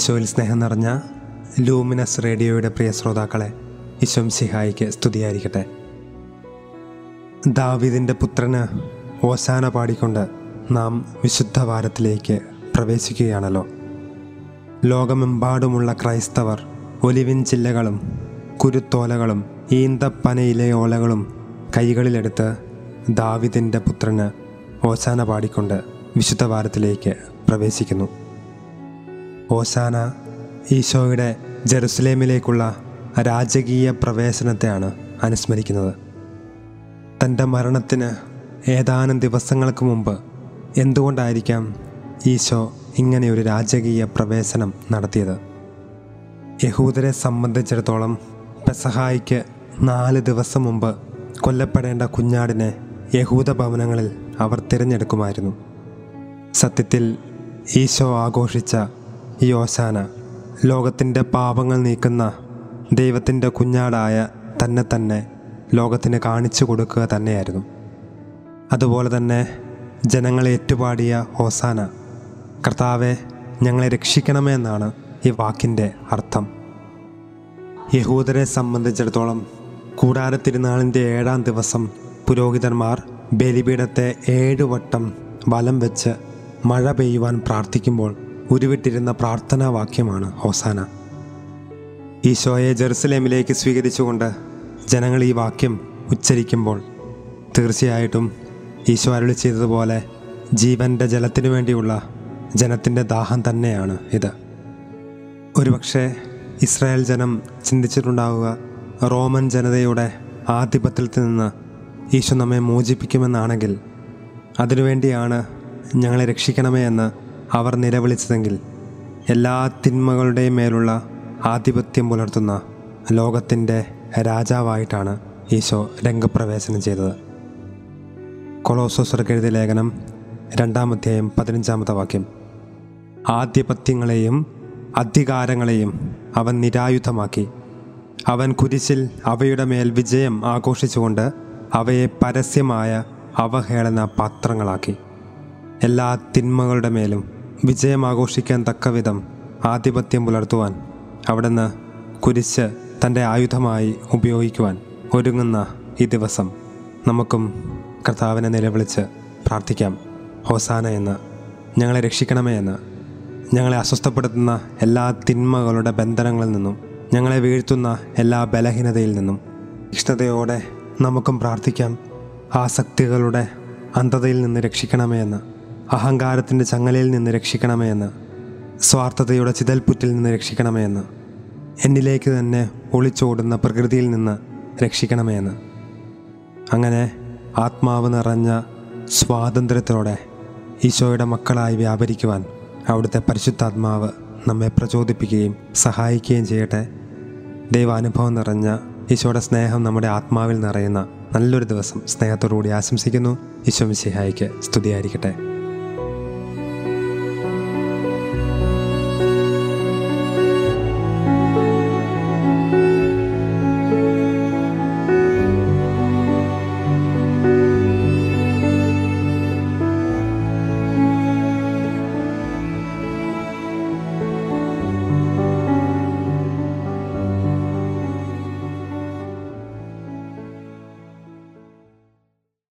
ഈശോയിൽ സ്നേഹം നിറഞ്ഞ ലൂമിനസ് റേഡിയോയുടെ പ്രിയ ശ്രോതാക്കളെ ഈശോം സിഹായിക്ക് സ്തുതിയായിരിക്കട്ടെ. ദാവിദിന്റെ പുത്രന് ഓശാന പാടിക്കൊണ്ട് നാം വിശുദ്ധ വാരത്തിലേക്ക് പ്രവേശിക്കുകയാണല്ലോ. ലോകമെമ്പാടുമുള്ള ക്രൈസ്തവർ ഒലിവിൻ ചില്ലകളും കുരുത്തോലകളും ഈന്തപ്പനയിലയോലകളും കൈകളിലെടുത്ത് ദാവിദിന്റെ പുത്രന് ഓശാന പാടിക്കൊണ്ട് വിശുദ്ധ വാരത്തിലേക്ക് പ്രവേശിക്കുന്നു. ഓശാന ഈശോയുടെ ജെറുസലേമിലേക്കുള്ള രാജകീയ പ്രവേശനത്തെയാണ് അനുസ്മരിക്കുന്നത്. തന്റെ മരണത്തിന് ഏതാനും ദിവസങ്ങൾക്ക് മുമ്പ് എന്തുകൊണ്ടായിരിക്കാം ഈശോ ഇങ്ങനെ ഒരു രാജകീയ പ്രവേശനം നടത്തിയത്? യഹൂദരെ സംബന്ധിച്ചിടത്തോളം പെസഹായിക്ക് നാല് ദിവസം മുമ്പ് കൊല്ലപ്പെടേണ്ട കുഞ്ഞാടിനെ യഹൂദ ഭവനങ്ങളിൽ അവർ തിരഞ്ഞെടുക്കുമായിരുന്നു. സത്യത്തിൽ ഈശോ ആഘോഷിച്ച ഈ ഓശാന ലോകത്തിന്റെ പാപങ്ങൾ നീക്കുന്ന ദൈവത്തിന്റെ കുഞ്ഞാടായ തന്നെ തന്നെ ലോകത്തിന് കാണിച്ചു കൊടുക്കുക തന്നെയായിരുന്നു. അതുപോലെ തന്നെ ജനങ്ങളെ ഏറ്റുപാടിയ ഓസാന കർത്താവെ ഞങ്ങളെ രക്ഷിക്കണമെന്നാണ് ഈ വാക്കിന്റെ അർത്ഥം. യഹൂദരെ സംബന്ധിച്ചിടത്തോളം കൂടാര തിരുനാളിന്റെ ഏഴാം ദിവസം പുരോഹിതന്മാർ ബലിപീഠത്തെ ഏഴ് വട്ടം വലം വെച്ച് മഴ പെയ്യുവാൻ പ്രാർത്ഥിക്കുമ്പോൾ ഉരുവിട്ടിരുന്ന പ്രാർത്ഥനാവാക്യമാണ് ഹോസാന. ഈശോയെ ജെറുസലേമിലേക്ക് സ്വീകരിച്ചുകൊണ്ട് ജനങ്ങൾ ഈ വാക്യം ഉച്ചരിക്കുമ്പോൾ തീർച്ചയായിട്ടും ഈശോ അരുളി ചെയ്തതുപോലെ ജീവന്റെ ജലത്തിനു വേണ്ടിയുള്ള ജനത്തിന്റെ ദാഹം തന്നെയാണ് ഇത്. ഒരുപക്ഷെ ഇസ്രായേൽ ജനം ചിന്തിച്ചിട്ടുണ്ടാവുക റോമൻ ജനതയുടെ ആധിപത്യത്തിൽ നിന്ന് ഈശോ നമ്മെ മോചിപ്പിക്കുമെന്നാണെങ്കിൽ അതിനുവേണ്ടിയാണ് ഞങ്ങളെ രക്ഷിക്കണമേ എന്ന് അവർ നിലവിളിച്ചതെങ്കിൽ എല്ലാ തിന്മകളുടെയും മേലുള്ള ആധിപത്യം പുലർത്തുന്ന ലോകത്തിന്റെ രാജാവായിട്ടാണ് ഈശോ രംഗപ്രവേശനം ചെയ്തത്. കൊളോസോസർക്കെഴുതിയ ലേഖനം രണ്ടാമധ്യായം പതിനഞ്ചാമത്തെ വാക്യം. ആധിപത്യങ്ങളെയും അധികാരങ്ങളെയും അവൻ നിരായുധമാക്കി. അവൻ കുരിശിൽ അവയുടെ മേൽ വിജയം ആഘോഷിച്ചുകൊണ്ട് അവയെ പരസ്യമായ അവഹേളന പാത്രങ്ങളാക്കി. എല്ലാ തിന്മകളുടെ മേലും വിജയം ആഘോഷിക്കാൻ തക്കവിധം ആധിപത്യം പുലർത്തുവാൻ അവിടുന്ന് കുരിശ് തന്റെ ആയുധമായി ഉപയോഗിക്കുവാൻ ഒരുങ്ങുന്ന ഈ ദിവസം നമുക്കും കർത്താവിനെ നിലവിളിച്ച് പ്രാർത്ഥിക്കാം. ഹോസാന എന്ന് ഞങ്ങളെ രക്ഷിക്കണമേ എന്ന് ഞങ്ങളെ അസ്വസ്ഥപ്പെടുത്തുന്ന എല്ലാ തിന്മകളുടെ ബന്ധനങ്ങളിൽ നിന്നും ഞങ്ങളെ വീഴ്ത്തുന്ന എല്ലാ ബലഹീനതയിൽ നിന്നും ഇഷ്ടതയോടെ നമുക്കും പ്രാർത്ഥിക്കാം. ആസക്തികളുടെ അന്ധതയിൽ നിന്ന് രക്ഷിക്കണമേ എന്ന് അഹങ്കാരത്തിന്റെ ചങ്ങലയിൽ നിന്ന് രക്ഷിക്കണമേ എന്ന് സ്വാർത്ഥതയുടെ ചിതൽപുറ്റിൽ നിന്ന് രക്ഷിക്കണമേ എന്ന് എന്നിലേക്ക് തന്നെ ഒളിച്ചോടുന്ന പ്രകൃതിയിൽ നിന്ന് രക്ഷിക്കണമേ എന്ന്. അങ്ങനെ ആത്മാവ് നിറഞ്ഞ സ്വാതന്ത്ര്യത്തോടെ ഈശോയുടെ മക്കളായി വ്യാപരിക്കുവാൻ അവിടുത്തെ പരിശുദ്ധാത്മാവ് നമ്മെ പ്രചോദിപ്പിക്കുകയും സഹായിക്കുകയും ചെയ്യട്ടെ. ദൈവാനുഭവം നിറഞ്ഞ ഈശോയുടെ സ്നേഹം നമ്മുടെ ആത്മാവിൽ നിറയുന്ന നല്ലൊരു ദിവസം സ്നേഹത്തോടുകൂടി ആശംസിക്കുന്നു. ഈശോ മിശിഹായിക്ക് സ്തുതിയായിരിക്കട്ടെ.